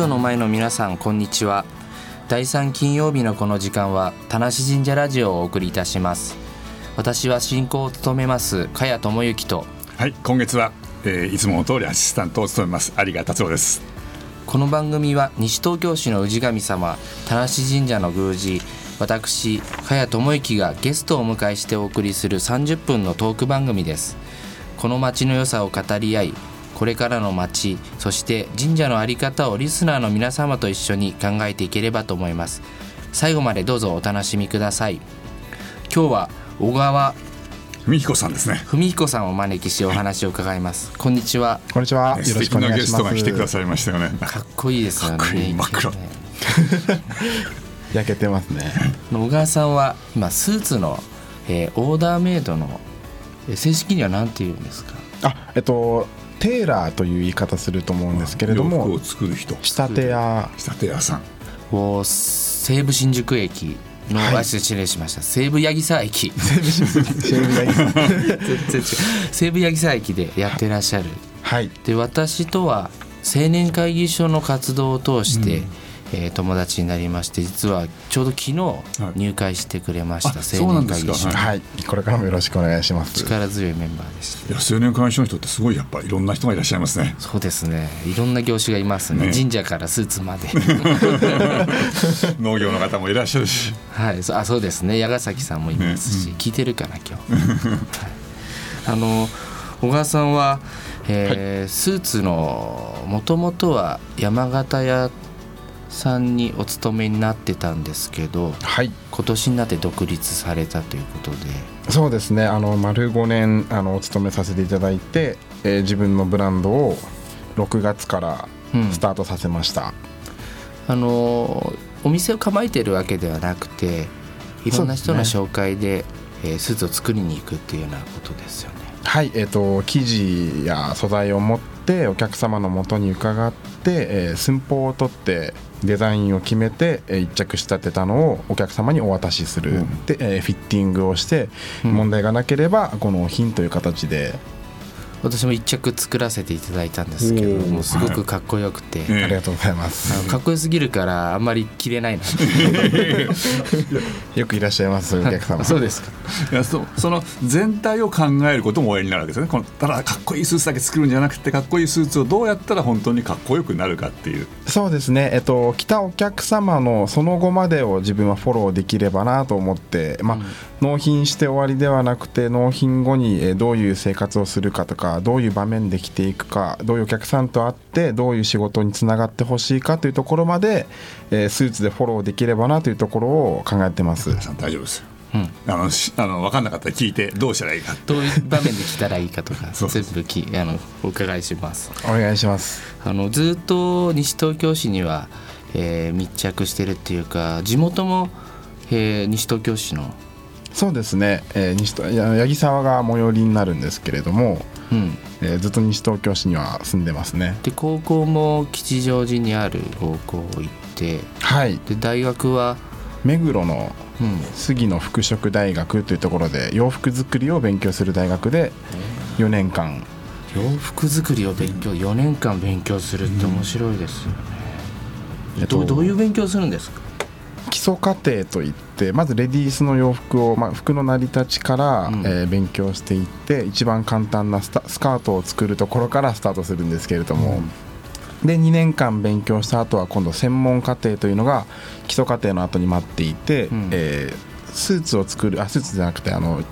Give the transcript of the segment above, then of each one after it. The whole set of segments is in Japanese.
ジオの前の皆さんこんにちは。第3金曜日のこの時間は田無神社ラジオをお送りいたします。私は進行を務めます茅智之とはい今月は、えー、いつもの通りアシスタントを務めます有賀達夫です。この番組は西東京市の氏神様田無神社の宮司私茅智之がゲストをお迎えしてお送りする30分のトーク番組です。この街の良さを語り合いこれからの街そして神社の在り方をリスナーの皆様と一緒に考えていければと思います。最後までどうぞお楽しみください。今日は小川文彦さんですね。文彦さんをお招きしお話を伺います。こんにちは。こんにちは。よろしくお願いします。ゲストが来てくださいましたよね。かっこいいですよね。真っ黒焼けてますね。小川さんは今スーツの、えー、オーダーメイドの正式には何て言うんですか？あえっとテーラーという言い方すると思うんですけれども洋服を作る人。仕立て屋。仕立て屋さん。を西武新宿駅の、はい、失礼しました。西武八木沢駅。西武八木沢 西武八木沢駅でやってらっしゃる、はい、で私とは青年会議所の活動を通して、うんえー、友達になりまして実はちょうど昨日入会してくれました、青年会議所はい、これからもよろしくお願いします。力強いメンバーでして。いや青年会議所の人ってすごいやっぱいろんな人がいらっしゃいますね。そうですね。いろんな業種がいますね、ね、神社からスーツまで。農業の方もいらっしゃるし。はい。あそうですね。矢ヶ崎さんもいますし、ね。うん、聞いてるかな今日、はい、あの小川さんは、えー、はい、スーツのもともとは山形屋さんにお勤めになってたんですけど、はい、今年になって独立されたということで。そうですね。あの丸5年あのお勤めさせていただいて、えー、自分のブランドを6月からスタートさせました、うん、あのお店を構えてるわけではなくていろんな人の紹介でで、ね、えー、スーツを作りに行くっていうようなことですよね。はい。えーと、生地や素材を持ってお客様のもとに伺って、えー、寸法を取ってデザインを決めて、えー、一着仕立てたのをお客様にお渡しする、うん、で、えー、フィッティングをして、問題がなければこの品という形で私も一着作らせていただいたんですけどもうすごくかっこよくて、はい、ありがとうございます。かっこよすぎるからあんまり着れないな。よくいらっしゃいますお客様。そうですか。いやそその全体を考えることもおやりになるわけですね。このただかっこいいスーツだけ作るんじゃなくてかっこいいスーツをどうやったら本当にかっこよくなるかっていう。そうですね。えっと来たお客様のその後までを自分はフォローできればなと思ってまあ、うん納品して終わりではなくて納品後にどういう生活をするかとかどういう場面で着ていくかどういうお客さんと会ってどういう仕事につながってほしいかというところまでスーツでフォローできればなというところを考えてます。大丈夫です。うん、あのあの分かんなかったら聞いてどうしたらいいかどういう場面で来たらいいかとか 全部きあのお伺いします。お願いします。あのずっと西東京市には、えー、密着してるっていうか地元も、えー、西東京市のそうですね、えー、西と八木沢が最寄りになるんですけれども、うん。えー、ずっと西東京市には住んでますね。で高校も吉祥寺にある高校行ってはい。で大学は目黒の杉野服飾大学というところで洋服作りを勉強する大学で4年間。洋服作りを勉強4年間勉強するって面白いですよね、うん、どどういう勉強するんですか？基礎課程といってまずレディースの洋服を、まあ、服の成り立ちから、うん、えー、勉強していって一番簡単なスカートを作るところからスタートするんですけれども、うん、で2年間勉強した後は今度専門課程というのが基礎課程の後に待っていて、うん、えー、スーツを作るあスーツじゃなくてあの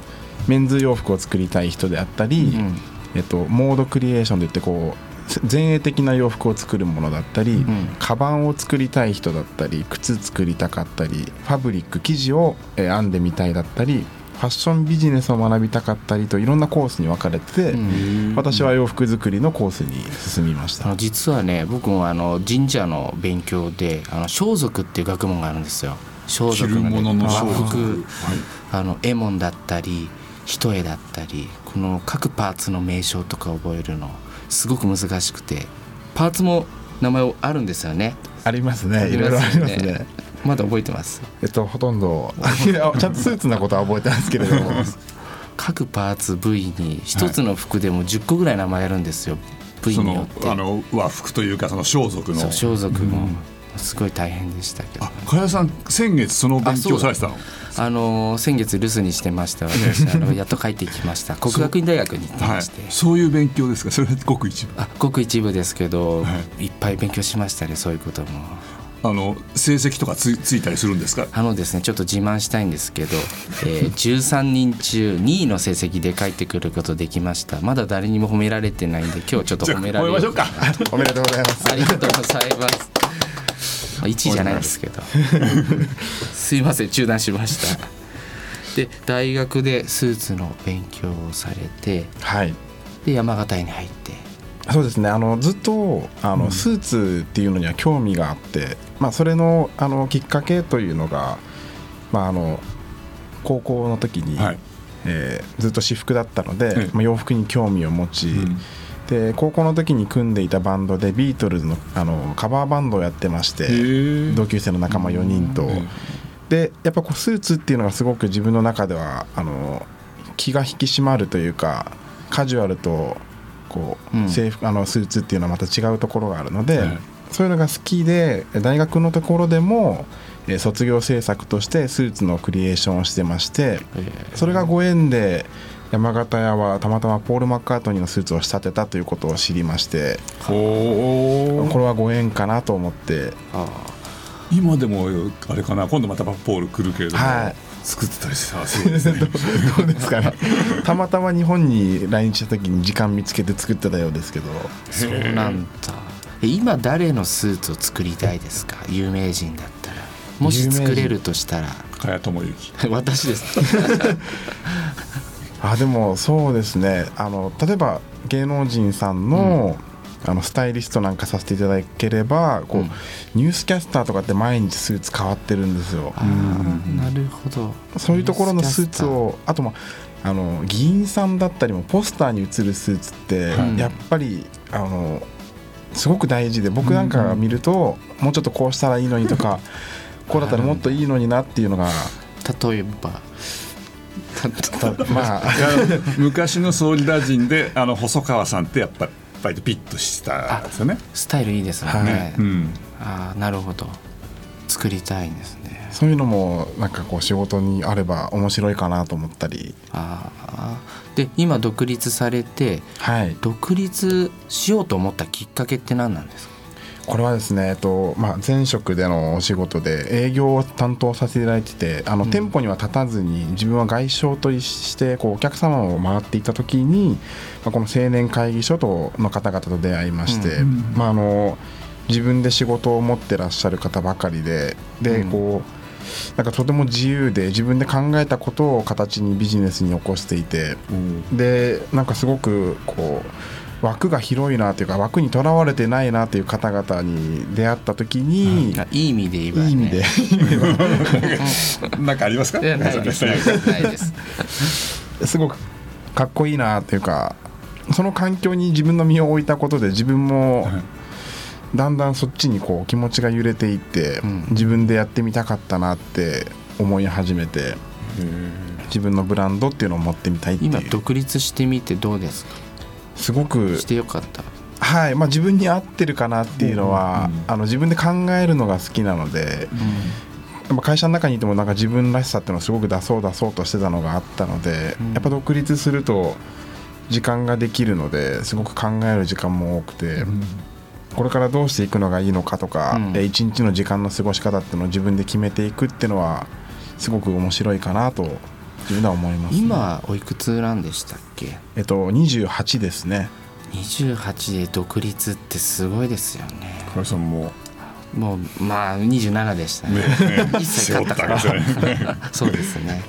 メンズ洋服を作りたい人であったり、えっと、モードクリエーションといってこう前衛的な洋服を作るものだったり、うん、カバンを作りたい人だったり靴作りたかったりファブリック生地を、え編んでみたいだったりファッションビジネスを学びたかったりといろんなコースに分かれて私は洋服作りのコースに進みました。実はね僕もあの神社の勉強であの装束っていう学問があるんですよ。装束の、ね、の服、はい、あの絵紋だったり一重だったりこの各パーツの名称とか覚えるのすごく難しくてパーツも名前あるんですよね。ありますね。いろいろありますね。まだ覚えてます？えっとほとんど ちゃんとスーツなことは覚えてますけれども。各パーツ部位に一つの服でも10個ぐらい名前あるんですよ、部その員によって。あの和服というかその装束の。装束も。すごい大変でしたけど、あ加谷さん先月その勉強されてたの？あのー先月留守にしてました私。あのやっと帰ってきました。国学院大学に行ってはいまして、そういう勉強ですか？それはごく一部。あごく一部ですけど、、はい。っぱい勉強しましたねそういうことも。あの成績とかつついたりするんですか？あのですねちょっと自慢したいんですけど、えー13人中2位の成績で帰ってくることできました。まだ誰にも褒められてないんで今日ちょっと褒められる。褒めましょうか。おめでとうございます。ありがとうございます。まあ、1位じゃないんですけど。すいません、中断しました。で、大学でスーツの勉強をされて、はいで、山形に入って。そうですねあのずっとあの、スーツっていうのには興味があって、まあ、それのあのきっかけというのが、まあ、あの高校の時に、はいえーずっと私服だったので、ええまあ、洋服に興味を持ち、んで高校の時に組んでいたバンドでビートルズのあのカバーバンドをやってましてえ。同級生の仲間4人と。えでやっぱこうスーツっていうのがすごく自分の中ではあの気が引き締まるというかカジュアルとこう、うん。制服あのスーツっていうのはまた違うところがあるので、はい。そういうのが好きで大学のところでも、えー卒業制作としてスーツのクリエーションをしてましてそれがご縁で山形屋はたまたまポール・マッカートニーのスーツを仕立てたということを知りましてこれはご縁かなと思って。あ今でもあれかな？今度またポール来るけれども、はい。作ってたりしたらすごいですね どうですかね？たまたま日本に来日した時に時間見つけて作ってたようですけど。あ、そうなんだ。え今誰のスーツを作りたいですか？有名人だったら。もし作れるとしたら。加谷智之。私です。あでもそうですね。あの例えば芸能人さんの,、あのスタイリストなんかさせていただければこう、うん。ニュースキャスターとかって毎日スーツ変わってるんですよ。なるほど。そういうところのスーツをあとまああの議員さんだったりもポスターに映るスーツって、はい。やっぱりあのすごく大事で僕なんかが見ると、もうちょっとこうしたらいいのにとか こうだったらもっといいのになっていうのが例えば。た まあ 昔の総理大臣であの細川さんってやっぱりピッとしたんですよね。スタイルいいですもんね。はいうん、ああ、なるほど。作りたいんですね。そういうのもなんかこう仕事にあれば面白いかなと思ったりああ。で、今独立されて。はい独立しようと思ったきっかけって何なんですか？これはですね、えっとまあ、前職でのお仕事で営業を担当させていただいててあの、うん。店舗には立たずに自分は外商としてこうお客様を回っていた時に、まあ、この青年会議所との方々と出会いまして、うんまあ、あの自分で仕事を持ってらっしゃる方ばかりでで、うん。こうなんかとても自由で自分で考えたことを形にビジネスに起こしていてでなんかすごくこう枠が広いなというか枠にとらわれてないなという方々に出会った時に、あいい意味で言えば、ね。いい意味で。なん。かありますか？ないです。す。ごくかっこいいなというかその環境に自分の身を置いたことで自分もはいだん。だん。そっちにこう気持ちが揺れていって、うん。自分でやってみたかったなって思い始めて自分のブランドっていうのを持ってみたいっていう今独立してみてどうですか。すごくしてよかった。はい、まあ、自分に合ってるかなっていうのは、うんあの自分で考えるのが好きなので、やっぱ会社の中にいてもなんか自分らしさっていうのをすごく出そう出そうとしてたのがあったので、うん。やっぱ独立すると時間ができるのですごく考える時間も多くて、これからどうしていくのがいいのかとか、うん。え一日の時間の過ごし方っていうのを自分で決めていくっていうのはすごく面白いかなと自分では思います、今おいくつなんでしたっけ？えっと28ですね28で独立ってすごいですよね。加谷さんももうまあ27でしたね。ね 一切勝ったから。そうですね。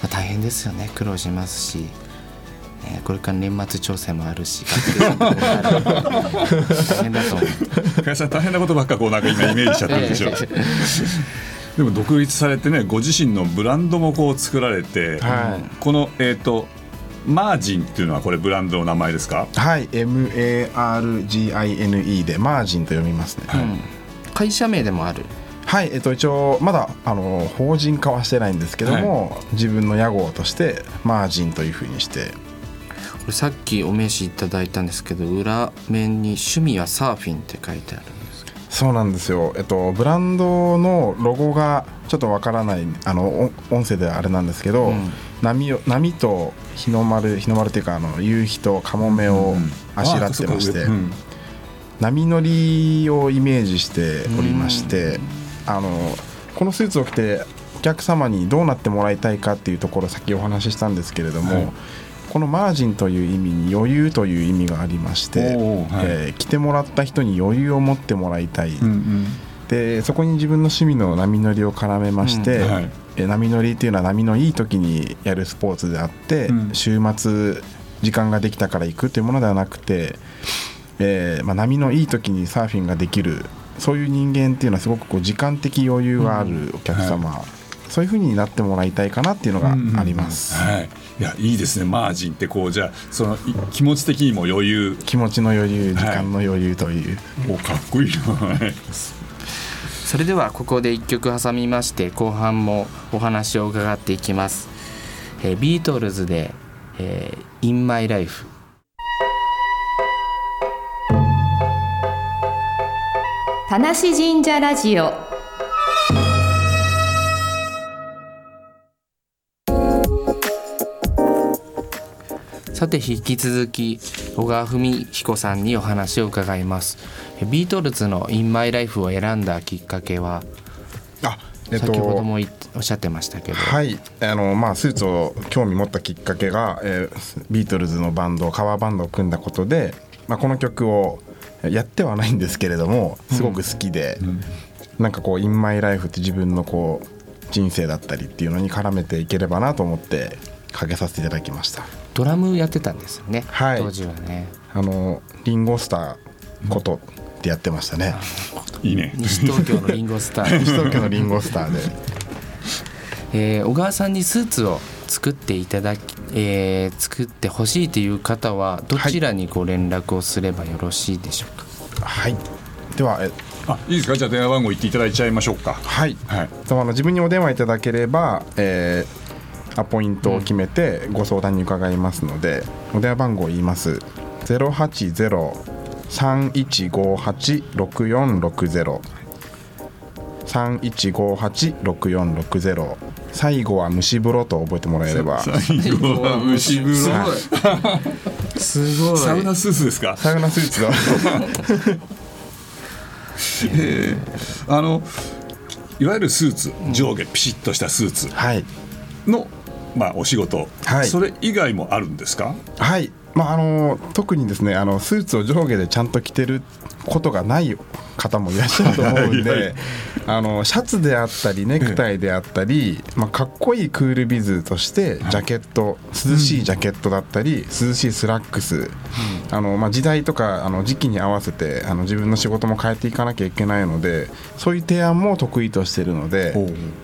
まあ、大変ですよね。苦労しますし。ねこれから年末調整もあるし、大変だと思う。加谷さん大変なことばっかこうなんか今イメージしちゃってるでしょ。でも独立されてねご自身のブランドもこう作られて、はい。このえっ、とマージンっていうのはこれブランドの名前ですか？はい MARGINE でマージンと読みますね、うん。会社名でもある。はい、えっと、一応まだあの法人化はしてないんですけども、自分の屋号としてマージンというふうにして。れさっきお名刺いただいたんですけど裏面に「趣味はサーフィン」って書いてあるそうなんですよ、えっと、ブランドのロゴがちょっとわからないあのお音声ではあれなんですけど、うん。波を波と日の丸日の丸っていうかあの夕日とカモメをあしらってまして、うん。波乗りをイメージしておりまして、あのこのスーツを着てお客様にどうなってもらいたいかっていうところを先お話ししたんですけれども、はいこのマージンという意味に余裕という意味がありまして、はい。えー着てもらった人に余裕を持ってもらいたい、うんうん。でそこに自分の趣味の波乗りを絡めまして、うんはい。えー波乗りっていうのは波のいい時にやるスポーツであって、うん。週末時間ができたから行くというものではなくて、えーまあ、波のいい時にサーフィンができるそういう人間っていうのはすごくこう時間的余裕があるお客様、そういうふうになってもらいたいかなっていうのがあります、はい、いやいいですね。マージンってこうじゃあそのい気持ち的にも余裕。気持ちの余裕時間の余裕という、おかっこいいな。はいそれではここで1曲挟みまして後半もお話を伺っていきます、えービートルズで「えー、In My Life」田無神社ラジオさて引き続き小川文彦さんにお話を伺います。えビートルズの「In My Life」を選んだきっかけはあえっと先ほどもおっしゃってましたけど、はい。あのまあスーツを興味持ったきっかけが、えービートルズのバンドカバーバンドを組んだことで、まあ、この曲をやってはないんですけれどもすごく好きで、なんかこう「In My Life」って自分のこう人生だったりっていうのに絡めていければなと思ってかけさせていただきましたドラムやってたんですよね、はい。当時はね。あのリンゴスターことってやってましたね。いいね。西東京のリンゴスター。西東京のリンゴスターで。えー小川さんにスーツを作っていただき、えー作ってほしいという方はどちらにご連絡をすればよろしいでしょうか、はい。ではえあいいですか？じゃあ電話番号言っていただいちゃいましょうか。はい。はい。あの自分にお電話いただければ、えーアポイントを決めてご相談に伺いますので、お電話番号を言います。080-3158-6460 3158-6460最後は蒸し風呂と覚えてもらえれば。最後は蒸し風呂。すごい。サウナスーツですか？サウナスーツの あのいわゆるスーツ上下ピシッとしたスーツはい。の、まあ、お仕事、はい。それ以外もあるんですか？はい、まあ、あの特にですねあのスーツを上下でちゃんと着てることがない方もいらっしゃると思うんで、あのシャツであったりネクタイであったり、まあ、かっこいいクールビズとしてジャケット、涼しいジャケットだったり涼しいスラックス、あのまあ、時代とかあの時期に合わせてあの自分の仕事も変えていかなきゃいけないのでそういう提案も得意としてるので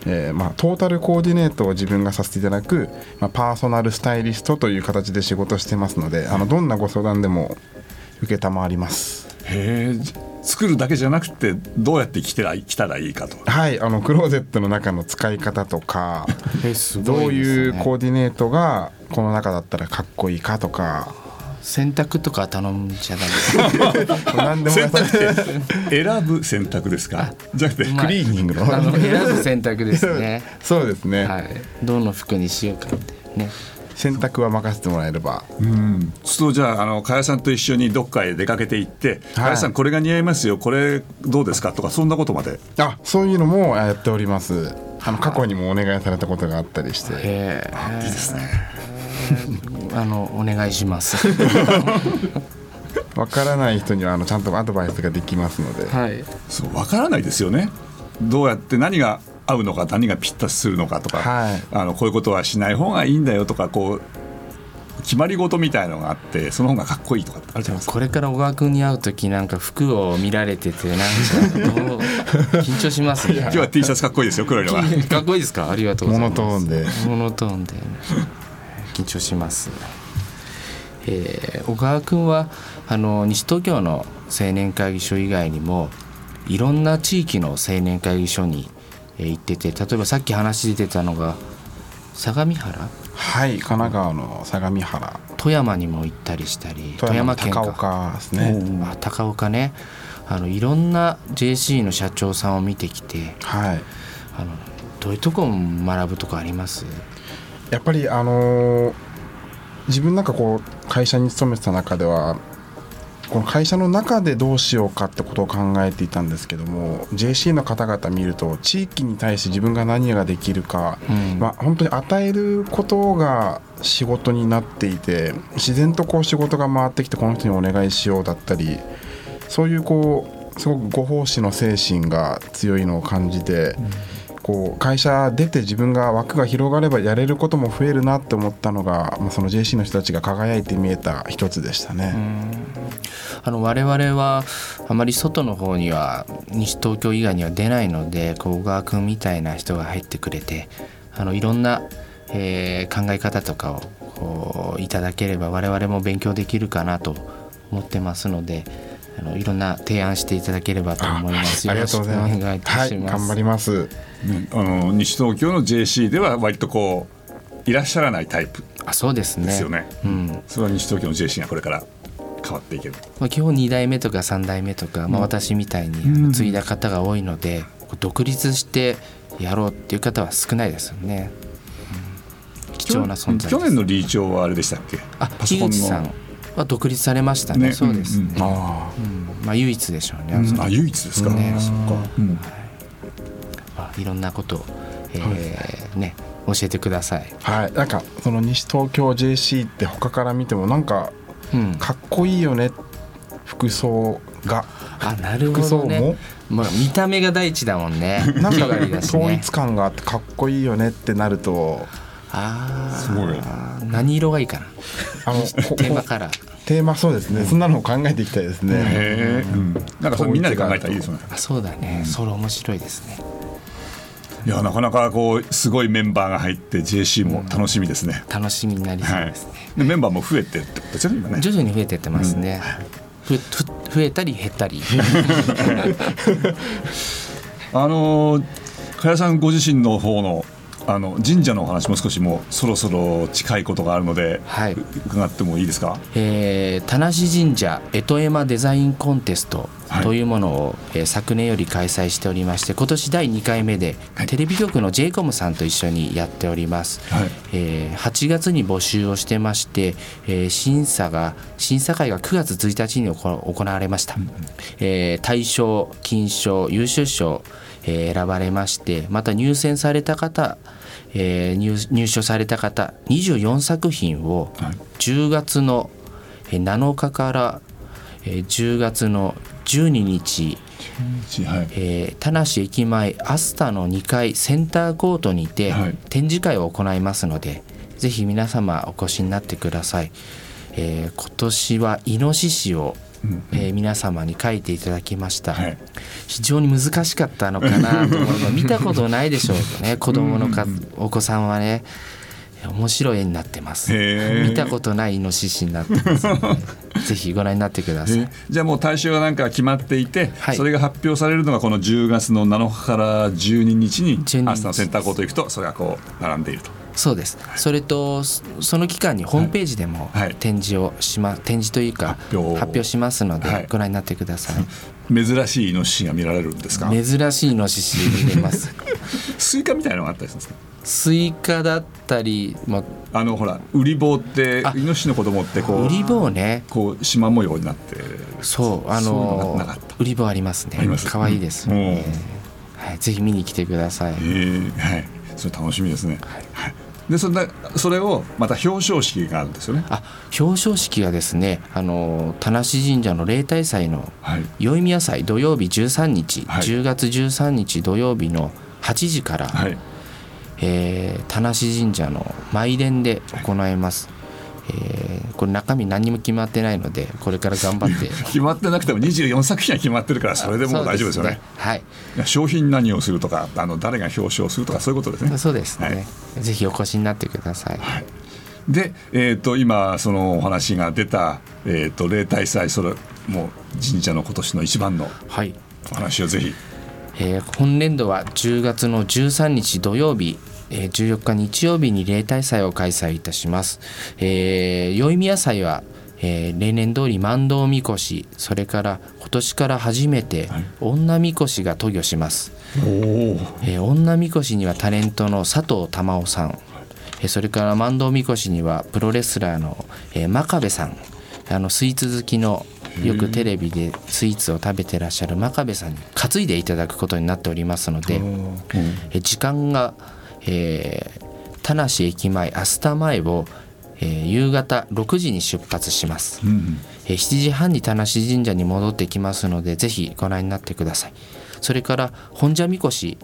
えーまあ、トータルコーディネートを自分がさせていただく、まあ、パーソナルスタイリストという形で仕事してますのであのどんなご相談でも承りますへえ作るだけじゃなくてどうやって着てら着たらいいかと。はいあのクローゼットの中の使い方とかえすどうごいうコーディネートがこの中だったらかっこいいかとか。洗濯とか頼んじゃダメ。何でも選択って選ぶ選択ですか？じゃなくてまあクリーニングの。あの選ぶ選択ですね。そうですね、はい。どの服にしようかってね選択は任せてもらえれば。うん。そうじゃああの加谷さんと一緒にどっかへ出かけて行って「加谷さんこれが似合いますよ。これどうですか?」とかそんなことまで。あそういうのもやっております。あの過去にもお願いされたことがあったりして。え。いいですね。ー あのお願いします。わからない人にはあのちゃんとアドバイスができますので。はい。そう分からないですよね。どうやって何が合うのか何がぴったしするのかとか、はい。あのこういうことはしない方がいいんだよとかこう決まり事みたいのがあってその方がかっこいいとかってあるじゃないですか。これから小川君に会う時なんか服を見られててなんかどう緊張しますね。今日は T シャツかっこいいですよ黒いのが かっこいいですか？ありがとうござモいます。ノトーンで。モノトーンで。緊張します、えー小川君はあの西東京の青年会議所以外にもいろんな地域の青年会議所にえー行ってて例えばさっき話出てたのが相模原？はい神奈川の相模原。富山にも行ったりしたり富山県高岡ですね。あ高岡ね。あのいろんな JC の社長さんを見てきてはい。あのどういうとこを学ぶとかあります？やっぱりあのー自分なんかこう会社に勤めてた中ではこの会社の中でどうしようかってことを考えていたんですけども JC の方々見ると地域に対して自分が何ができるか、うん。まあ、本当に与えることが仕事になっていて自然とこう仕事が回ってきてこの人にお願いしようだったりそういうこうすごくご奉仕の精神が強いのを感じて、こう会社出て自分が枠が広がればやれることも増えるなって思ったのが、まあ、その JC の人たちが輝いて見えた一つでしたね。あの我々はあまり外の方には西東京以外には出ないのでこう小川君みたいな人が入ってくれてあのいろんな、えー考え方とかをこういただければ我々も勉強できるかなと思ってますのであのいろんな提案していただければと思います。ありがとうございます。よろしくお願いいたはい、します。頑張ります。ねあの西東京の JC では割とこういらっしゃらないタイプあそうですね。ですよね。うん。それは西東京の JC がこれから変わっていける。まあ、基本2代目とか3代目とか、まあ、私みたいに継いだ方が多いので、独立してやろうっていう方は少ないですよね、うん貴重な存在です去年の理事長はあれでしたっけ？あパソコンのは独立されましたね。ね。そうです。ね、あうん。まあ、唯一でしょうね、うん。あ唯一ですか。ね。そっか。うん。まあ、いろんなことを、えーね教えてください、あ、はい、なんかその西東京 JC って他から見てもなんかうん、かっこいいよね。服装が。あなる服装も？ほどね、まあ、見た目が第一だもんね。なんか統一感があってかっこいいよねってなるとああすごい何色がいいかな。あのこ テーマこカラー。テーマそうですね、そんなのを考えていきたいですね。へえ。うん。なんかそれみんなで考えたらいいですよね。あそうだね、それ面白いですね。いやなかなかこうすごいメンバーが入って JC も楽しみですね。楽しみになりそうはいですね、。でメンバーも増えてってことですよね今ね。徐々に増えてってますね、ふふ増えたり減ったり。あのー加谷さんご自身の方のあの神社のお話も少しもうそろそろ近いことがあるので、はい。伺ってもいいですか？えー田無神社干支絵馬デザインコンテストというものを、えー昨年より開催しておりまして今年第2回目で、テレビ局の j イコムさんと一緒にやっております、はい。えー8月に募集をしてまして、えー審査が審査会が9月1日に行行われました、えー大賞金賞優秀賞、えー選ばれましてまた入選された方えー入入賞された方24作品をはい。10月のえー7日からえー10月の12日、はい。えー田無駅前アスタの2階センターコートにてはい。展示会を行いますので、ぜひ皆様お越しになってください、えー今年はイノシシを、えー皆様に書いていただきました、はい。非常に難しかったのかなと思うの見たことないでしょうね。子供のかお子さんはね面白い絵になってます。見たことないイノシシになってます。の でぜひご覧になってください、えじゃあもう対象がなんか決まっていて、はい。それが発表されるのがこの10月の7日から12日に12日。アスタのセンターコート行くとそれがこう並んでいると。そうです、それとそその期間にホームページでもはい。展示をしま、展示というか発表しますので、はい。ご覧になってください。珍しいイノシシが見られるんですか？珍しいイノシシ見れます。スイカみたいなのがあったりするんですか？スイカだったり、まあのほらウリボウってあイノシシの子供ってこあ、うウリボウね。こう縞模様になってそうあののがなかった。ウリボウありますね。可愛いですよね、はい、ぜひ見に来てください、えーはい。それ楽しみですね。はいでそんなそれをまた表彰式があるんですよね。あ表彰式はですねあの田無神社の例大祭のはい。宵宮祭土曜日13日、はい。10月13日土曜日の8時から、はい。えー田無神社の舞殿で行います、えーこれ中身何にも決まってないのでこれから頑張って。決まってなくても24作品は決まってるからそれでもう大丈夫ですよね。はい。商品何をするとかあの誰が表彰するとかそういうことですね。そうですね、はい。ぜひお越しになってください、で、えー、と今そのお話が出た、えー、と例大祭それもう神社の今年の一番のはい。お話をぜひ。えー本年度は10月の13日土曜日えー14日日曜日に例大祭を開催いたします。えー、宵宮祭は、えー例年通り万道みこしそれから今年から初めてはい。女みこしが渡御します。おおえー女みこしにはタレントの佐藤珠緒さん、えーそれから万道みこしにはプロレスラーの、えー真壁さん。あのスイーツ好きのよくテレビでスイーツを食べてらっしゃる真壁さんに担いでいただくことになっておりますので、えー時間が、えー田無駅前アスタ前を、えー夕方6時に出発します。うんえー7時半に田無神社に戻ってきますのでぜひご覧になってください。それから本社みこし、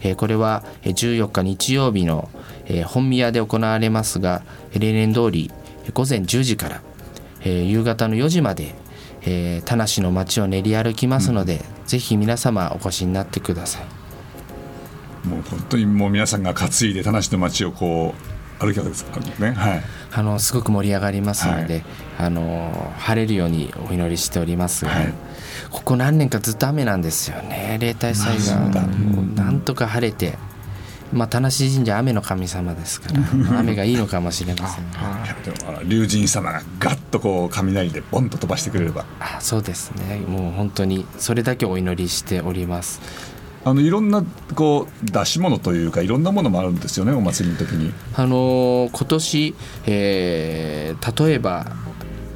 えーこれはえー14日日曜日の、えー本宮で行われますがえー例年通りえー午前10時から、えー夕方の4時まで、えー田無の街を練り歩きますので、ぜひ皆様お越しになってくださいもう本当にもう皆さんが担いで田無の街をこう歩きわけですからね。はい。あのすごく盛り上がりますので、あの晴れるようにお祈りしておりますが、はい。ここ何年かずっと雨なんですよね。例大祭が、なんとか晴れて、まあ、田無神社雨の神様ですから 雨がいいのかもしれませんが。い。やでもあの龍神様がガッとこう雷でボンと飛ばしてくれれば。あそうですね。もう本当にそれだけお祈りしておりますあのいろんなこう出し物というかいろんなものもあるんですよねお祭りの時に。あのー今年、えー例えば、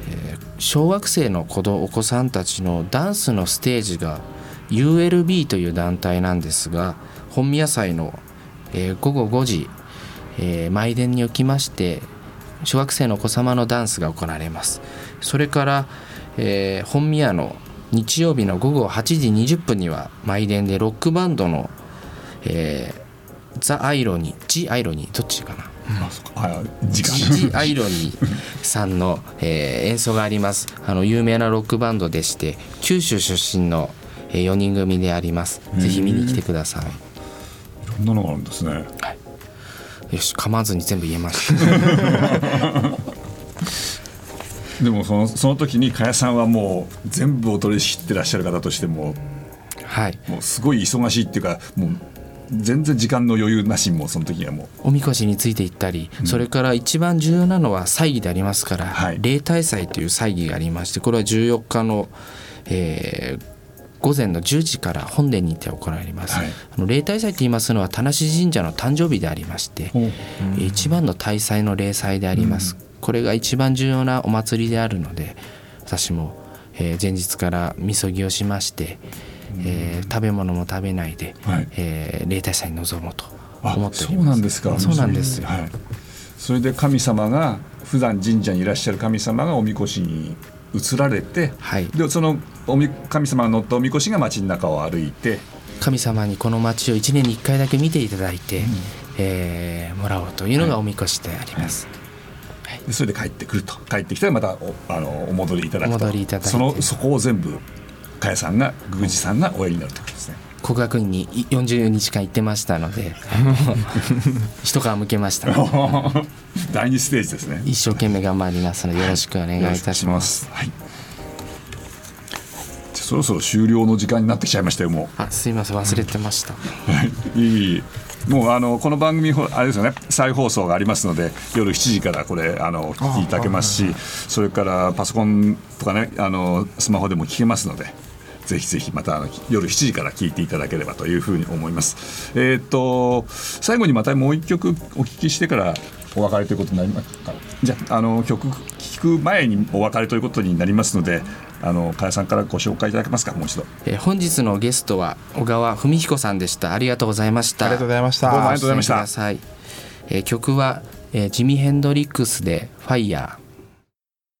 えー小学生の子どお子さんたちのダンスのステージが ULB という団体なんですが本宮祭の、えー午後5時、えー舞殿におきまして小学生のお子様のダンスが行われます。それから、えー本宮の日曜日の午後8時20分には舞殿でロックバンドの、えーザ・アイロニー、ジ・アイロニー、どっちかな？あそっかはい時間ジ・アイロニーさんの、えー演奏があります。あの有名なロックバンドでして、九州出身の、え4人組であります。ぜひ見に来てください。いろんなのがあるんですねよし、噛まずに全部言えました。でもそのその時に加谷さんはもう全部お取り仕切ってらっしゃる方としてもはい。もうすごい忙しいっていうかもう全然時間の余裕なしにもうその時にはもおみこしについていったり、それから一番重要なのは祭儀でありますから、はい。例大祭という祭儀がありましてこれは14日の、えー午前の10時から本殿にて行われます、はい。あの例大祭と言いますのは田無神社の誕生日でありまして、う。えー一番の大祭の例祭であります、これが一番重要なお祭りであるので私も、えー前日からみそぎをしまして、えー食べ物も食べないで、はい。えー例大祭に臨もうとあ思っておそうります。なんですか。そうなんですよ、はい、それで神様が普段神社にいらっしゃる神様がおみこしに移られて、はい。でそのおみ神様が乗ったおみこしが街の中を歩いて神様にこの町を1年に1回だけ見ていただいて、えーもらおうというのがおみこしであります、でそれで帰ってくると帰ってきたらまたおあのお戻りいただくとそのそこを全部加谷さんが宮司さんがおやりになるということですね。国学院にい40日間行ってましたので 一皮むけました 第二ステージですね。一生懸命頑張りますのでよろしくお願いいたしますはい。じゃあそろそろ終了の時間になってきちゃいましたよもあすいません忘れてました、う。はい。いいいい。もうあのこの番組ほあれですよね再放送がありますので夜7時からこれあの聞いただけますしそれからパソコンとかねあのスマホでも聞けますのでぜひぜひまた夜7時から聞いていただければというふうに思います。えーっと最後にまたもう一曲お聞きしてからお別れということになります。か。じゃああの曲聞く前にお別れということになりますのであの加谷さんからご紹介いただけますか？もう一度。えー本日のゲストは小川文彦さんでした。ありがとうございました。ありがとうございました。どうもありがとうござい。ましたえー曲は、えージミ・ヘンドリックスで「ファイヤー